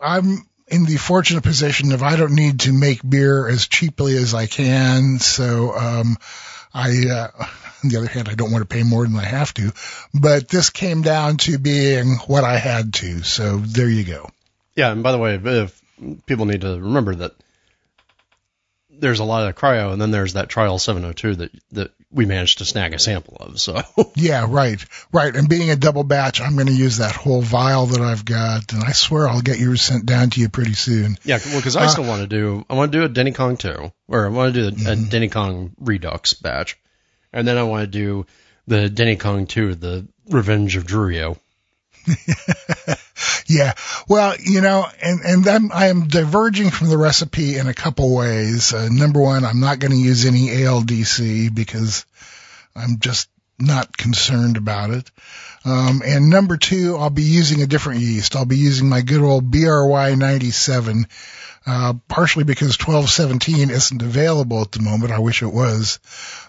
I'm in the fortunate position of I don't need to make beer as cheaply as I can, so um, I. Uh, on the other hand, I don't want to pay more than I have to, but this came down to being what I had to. So there you go. Yeah, and by the way, if people need to remember that there's a lot of cryo, and then there's that trial 702 that that we managed to snag a sample of. So [LAUGHS] Yeah, right, right. And being a double batch, I'm going to use that whole vial that I've got, and I swear I'll get yours sent down to you pretty soon. yeah, well, because I Uh, still want to do I want to do a Denny Kong 2, or I want to do a, a Mhm. Denny Kong Redux batch, and then I want to do the Denny Kong 2, the Revenge of Drurio. [LAUGHS] yeah. Well, you know, and, and then I am diverging from the recipe in a couple ways. Uh, number one, I'm not going to use any ALDC because I'm just not concerned about it. Um, and number two, I'll be using a different yeast. I'll be using my good old BRY 97 uh, partially because 1217 isn't available at the moment. I wish it was.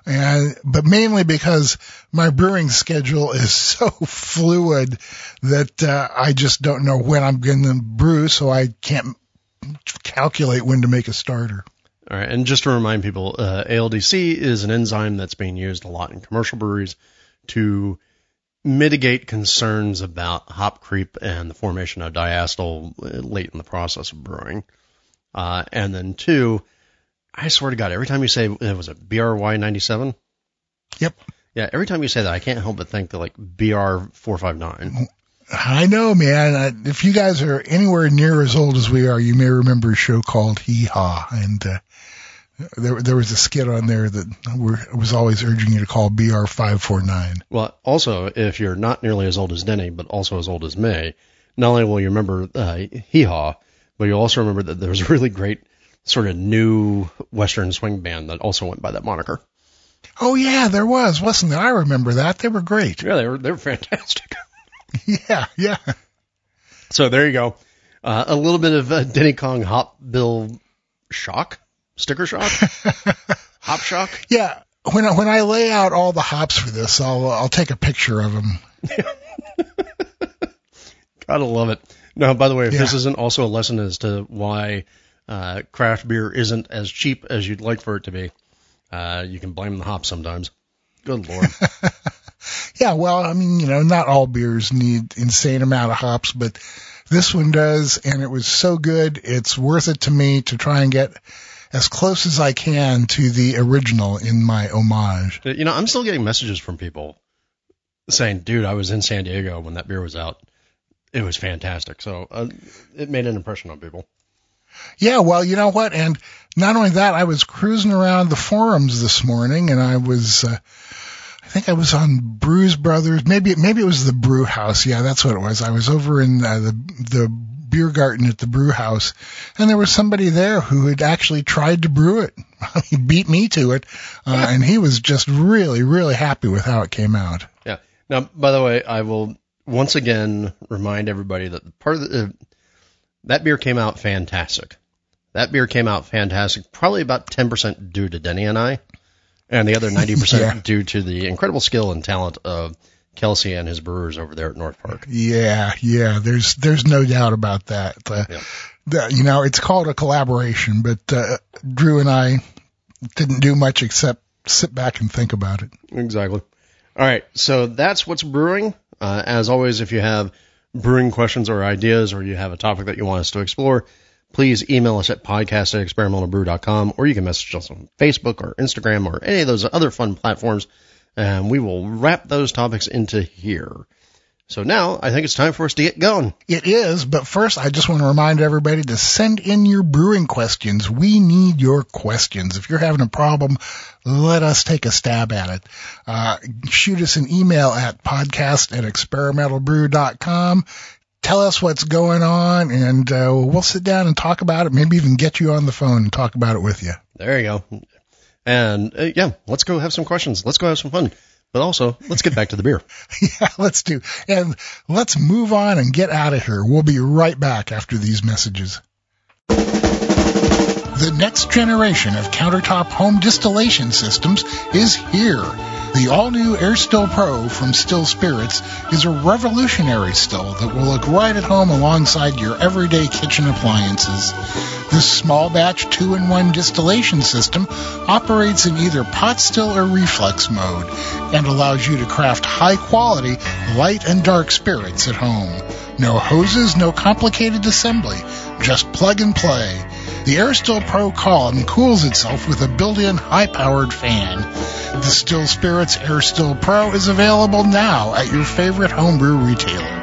And, but mainly because my brewing schedule [LAUGHS] is so fluid that, uh, I just don't know when I'm going to brew, so I can't calculate when to make a starter. All right, and just to remind people, uh, ALDC is an enzyme that's being used a lot in commercial breweries to mitigate concerns about hop creep and the formation of diacetyl uh, late in the process of brewing. Uh, and then two, I swear to God, every time you say it was a BRY ninety seven. Yep. Yeah, every time you say that, I can't help but think that like BR four five nine. I know, man. If you guys are anywhere near as old as we are, you may remember a show called Hee Haw, and uh, there there was a skit on there that was always urging you to call BR five four nine. Well, also, if you're not nearly as old as Denny, but also as old as May, not only will you remember uh, Hee Haw, but you'll also remember that there was a really great sort of new Western swing band that also went by that moniker. Oh yeah, there was, wasn't there? I remember that. They were great. Yeah, they were they were fantastic. [LAUGHS] yeah, yeah. So there you go. Uh, a little bit of uh, Denny Kong Hop Bill shock, sticker shock, [LAUGHS] hop shock. Yeah, when I, when I lay out all the hops for this, I'll I'll take a picture of them. [LAUGHS] Gotta love it. Now, by the way, if yeah. this isn't also a lesson as to why uh, craft beer isn't as cheap as you'd like for it to be, uh, you can blame the hops sometimes. Good lord. [LAUGHS] yeah, well, I mean, you know, not all beers need insane amount of hops, but this one does, and it was so good, it's worth it to me to try and get as close as I can to the original in my homage. You know, I'm still getting messages from people saying, dude, I was in San Diego when that beer was out it was fantastic. So uh, it made an impression on people. Yeah, well, you know what? And not only that, I was cruising around the forums this morning, and I was, uh, I think I was on Brews Brothers. Maybe maybe it was the Brew House. Yeah, that's what it was. I was over in uh, the the beer garden at the brew house and there was somebody there who had actually tried to brew it [LAUGHS] he beat me to it uh, and he was just really really happy with how it came out yeah now by the way i will once again remind everybody that part of the, uh, that beer came out fantastic. That beer came out fantastic, probably about 10% due to Denny and I, and the other 90% [LAUGHS] yeah. due to the incredible skill and talent of Kelsey and his brewers over there at North Park. Yeah, yeah, there's there's no doubt about that. Uh, yeah. the, you know, it's called a collaboration, but uh, Drew and I didn't do much except sit back and think about it. Exactly. All right, so that's what's brewing. Uh, as always, if you have brewing questions or ideas, or you have a topic that you want us to explore, please email us at podcast at experimentalbrew.com, or you can message us on Facebook or Instagram or any of those other fun platforms, and we will wrap those topics into here. So now I think it's time for us to get going. It is, but first I just want to remind everybody to send in your brewing questions. We need your questions. If you're having a problem, let us take a stab at it. Uh, shoot us an email at podcast at experimentalbrew.com. Tell us what's going on and uh, we'll sit down and talk about it. Maybe even get you on the phone and talk about it with you. There you go. And uh, yeah, let's go have some questions. Let's go have some fun. But also, let's get back to the beer. [LAUGHS] yeah, let's do. And let's move on and get out of here. We'll be right back after these messages. The next generation of countertop home distillation systems is here. The all-new AirStill Pro from Still Spirits is a revolutionary still that will look right at home alongside your everyday kitchen appliances. This small batch 2-in-1 distillation system operates in either pot still or reflux mode and allows you to craft high quality light and dark spirits at home. No hoses, no complicated assembly, just plug and play. The AirStill Pro column cools itself with a built-in high-powered fan. The Still Spirits AirStill Pro is available now at your favorite homebrew retailer.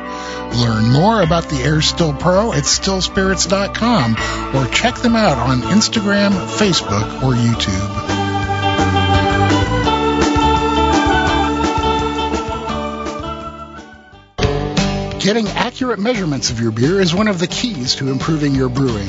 Learn more about the AirStill Pro at stillspirits.com or check them out on Instagram, Facebook, or YouTube. Getting accurate measurements of your beer is one of the keys to improving your brewing.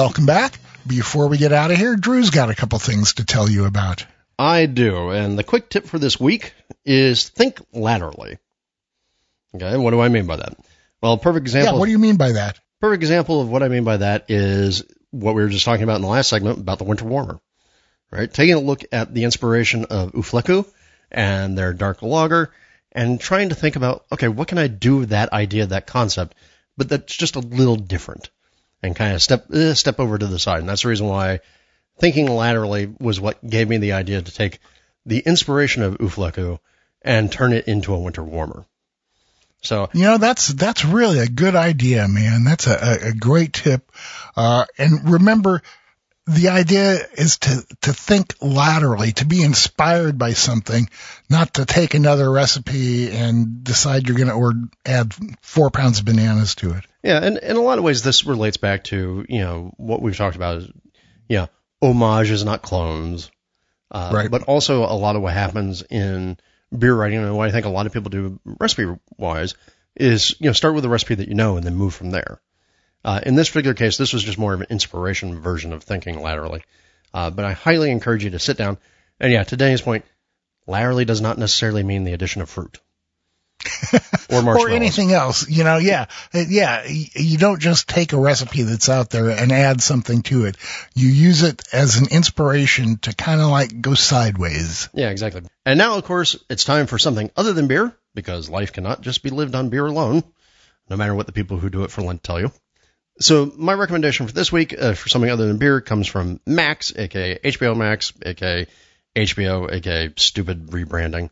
Welcome back. Before we get out of here, Drew's got a couple things to tell you about. I do, and the quick tip for this week is think laterally. Okay, what do I mean by that? Well, perfect example. Yeah, what do you mean by that? Perfect example of what I mean by that is what we were just talking about in the last segment about the winter warmer. Right? Taking a look at the inspiration of U Fleku and their dark lager and trying to think about, okay, what can I do with that idea, that concept, but that's just a little different and kind of step uh, step over to the side. And that's the reason why thinking laterally was what gave me the idea to take the inspiration of U Fleku and turn it into a winter warmer. So you know that's that's really a good idea, man. That's a, a great tip. Uh, and remember, the idea is to to think laterally, to be inspired by something, not to take another recipe and decide you're going to or add four pounds of bananas to it. Yeah, and in a lot of ways, this relates back to you know what we've talked about. Is, you know, homages, not clones. Uh, right. But also a lot of what happens in beer writing, and what I think a lot of people do recipe wise, is you know start with a recipe that you know and then move from there. Uh, in this particular case, this was just more of an inspiration version of thinking laterally. Uh, but I highly encourage you to sit down. And yeah, to Danny's point, laterally does not necessarily mean the addition of fruit. [LAUGHS] or marshmallows. or anything else. You know, yeah, yeah. You don't just take a recipe that's out there and add something to it. You use it as an inspiration to kind of like go sideways. Yeah, exactly. And now, of course, it's time for something other than beer because life cannot just be lived on beer alone, no matter what the people who do it for Lent tell you. So my recommendation for this week uh, for something other than beer comes from Max, aka HBO Max, aka HBO, aka stupid rebranding.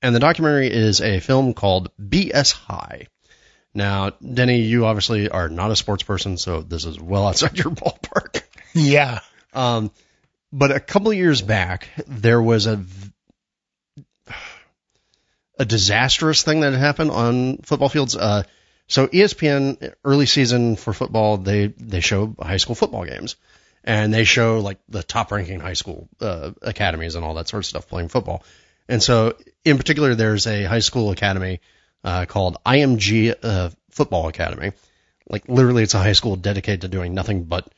And the documentary is a film called BS High. Now, Denny, you obviously are not a sports person, so this is well outside [LAUGHS] your ballpark. Yeah. Um, but a couple of years back, there was a a disastrous thing that happened on football fields. Uh, so ESPN early season for football, they they show high school football games, and they show like the top ranking high school uh, academies and all that sort of stuff playing football. And so, in particular, there's a high school academy uh, called IMG uh, Football Academy. Like literally, it's a high school dedicated to doing nothing but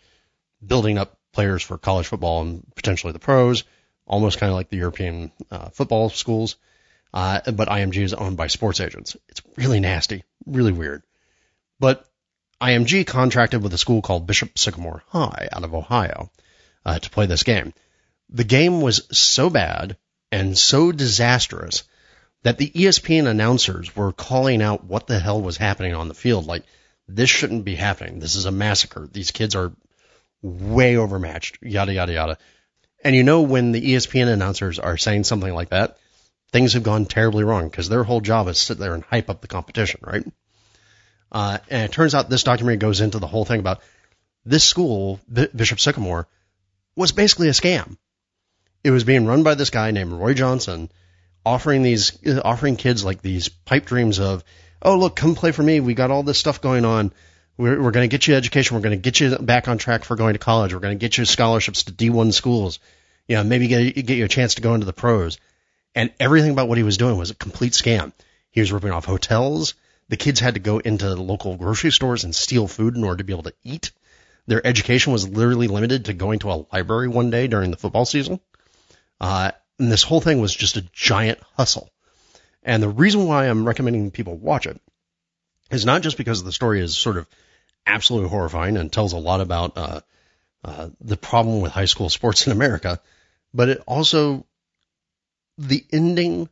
building up players for college football and potentially the pros, almost kind of like the European uh, football schools. Uh, but IMG is owned by sports agents. It's really nasty, really weird. But IMG contracted with a school called Bishop Sycamore High out of Ohio uh, to play this game. The game was so bad and so disastrous that the ESPN announcers were calling out what the hell was happening on the field. Like, this shouldn't be happening. This is a massacre. These kids are way overmatched, yada, yada, yada. And you know, when the ESPN announcers are saying something like that, things have gone terribly wrong because their whole job is sit there and hype up the competition, right? Uh, and it turns out this documentary goes into the whole thing about this school, B- Bishop Sycamore, was basically a scam. It was being run by this guy named Roy Johnson, offering these, offering kids like these pipe dreams of, oh look, come play for me. We got all this stuff going on. We're, we're going to get you education. We're going to get you back on track for going to college. We're going to get you scholarships to D1 schools. You know, maybe get, get you a chance to go into the pros and everything about what he was doing was a complete scam. He was ripping off hotels. the kids had to go into the local grocery stores and steal food in order to be able to eat. Their education was literally limited to going to a library one day during the football season. Uh, and this whole thing was just a giant hustle. And the reason why I'm recommending people watch it is not just because the story is sort of absolutely horrifying and tells a lot about uh, uh, the problem with high school sports in America, but it also the ending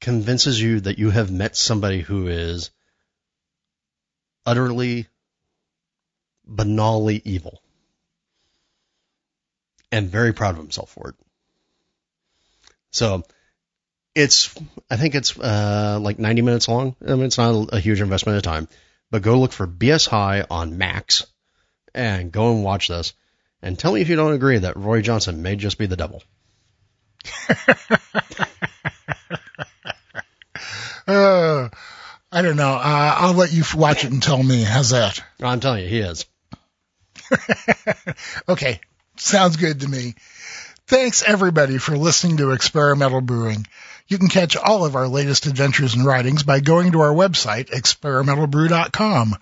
convinces you that you have met somebody who is utterly banally evil and very proud of himself for it. So it's, I think it's uh, like 90 minutes long. I mean, it's not a huge investment of time, but go look for BS High on Max and go and watch this and tell me if you don't agree that Roy Johnson may just be the devil. [LAUGHS] uh, I don't know. Uh, I'll let you watch it and tell me. How's that? I'm telling you, he is. [LAUGHS] okay. Sounds good to me. Thanks everybody for listening to Experimental Brewing. You can catch all of our latest adventures and writings by going to our website, experimentalbrew.com.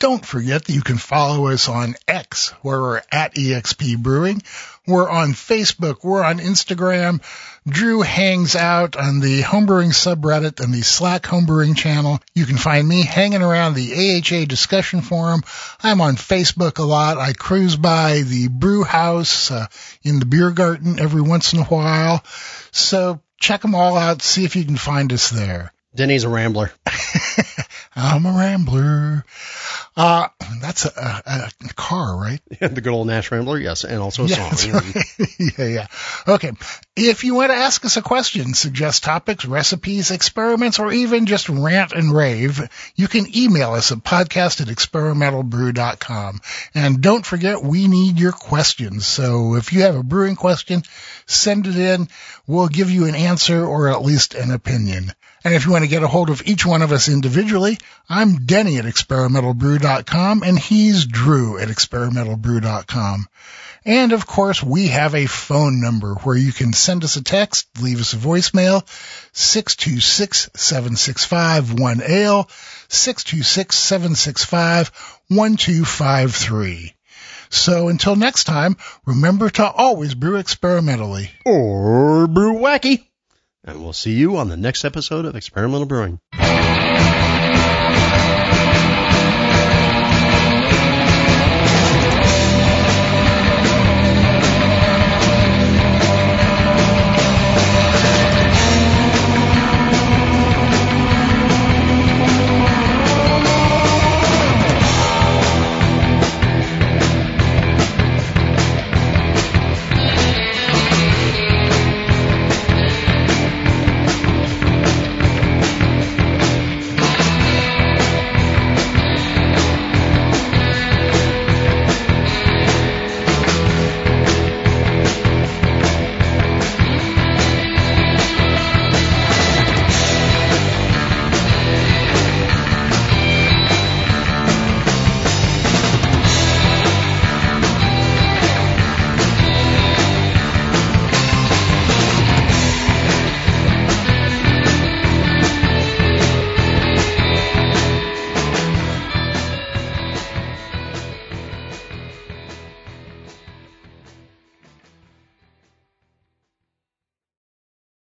Don't forget that you can follow us on X, where we're at EXP Brewing. We're on Facebook. We're on Instagram. Drew hangs out on the homebrewing subreddit and the Slack homebrewing channel. You can find me hanging around the AHA discussion forum. I'm on Facebook a lot. I cruise by the brew house uh, in the beer garden every once in a while. So check them all out. See if you can find us there. Denny's a rambler. [LAUGHS] I'm a rambler. Uh, that's a, a, a car, right? Yeah, [LAUGHS] the good old Nash Rambler, yes, and also a yeah, song. Right. [LAUGHS] yeah, yeah. Okay. If you want to ask us a question, suggest topics, recipes, experiments, or even just rant and rave, you can email us at podcast at experimentalbrew.com. And don't forget, we need your questions. So if you have a brewing question, send it in. We'll give you an answer or at least an opinion. And if you want to get a hold of each one of us individually, I'm Denny at experimentalbrew.com and he's Drew at experimentalbrew.com. And of course, we have a phone number where you can send us a text, leave us a voicemail, 626-765-1ALE, 626-765-1253. So until next time, remember to always brew experimentally. Or brew wacky. And we'll see you on the next episode of Experimental Brewing.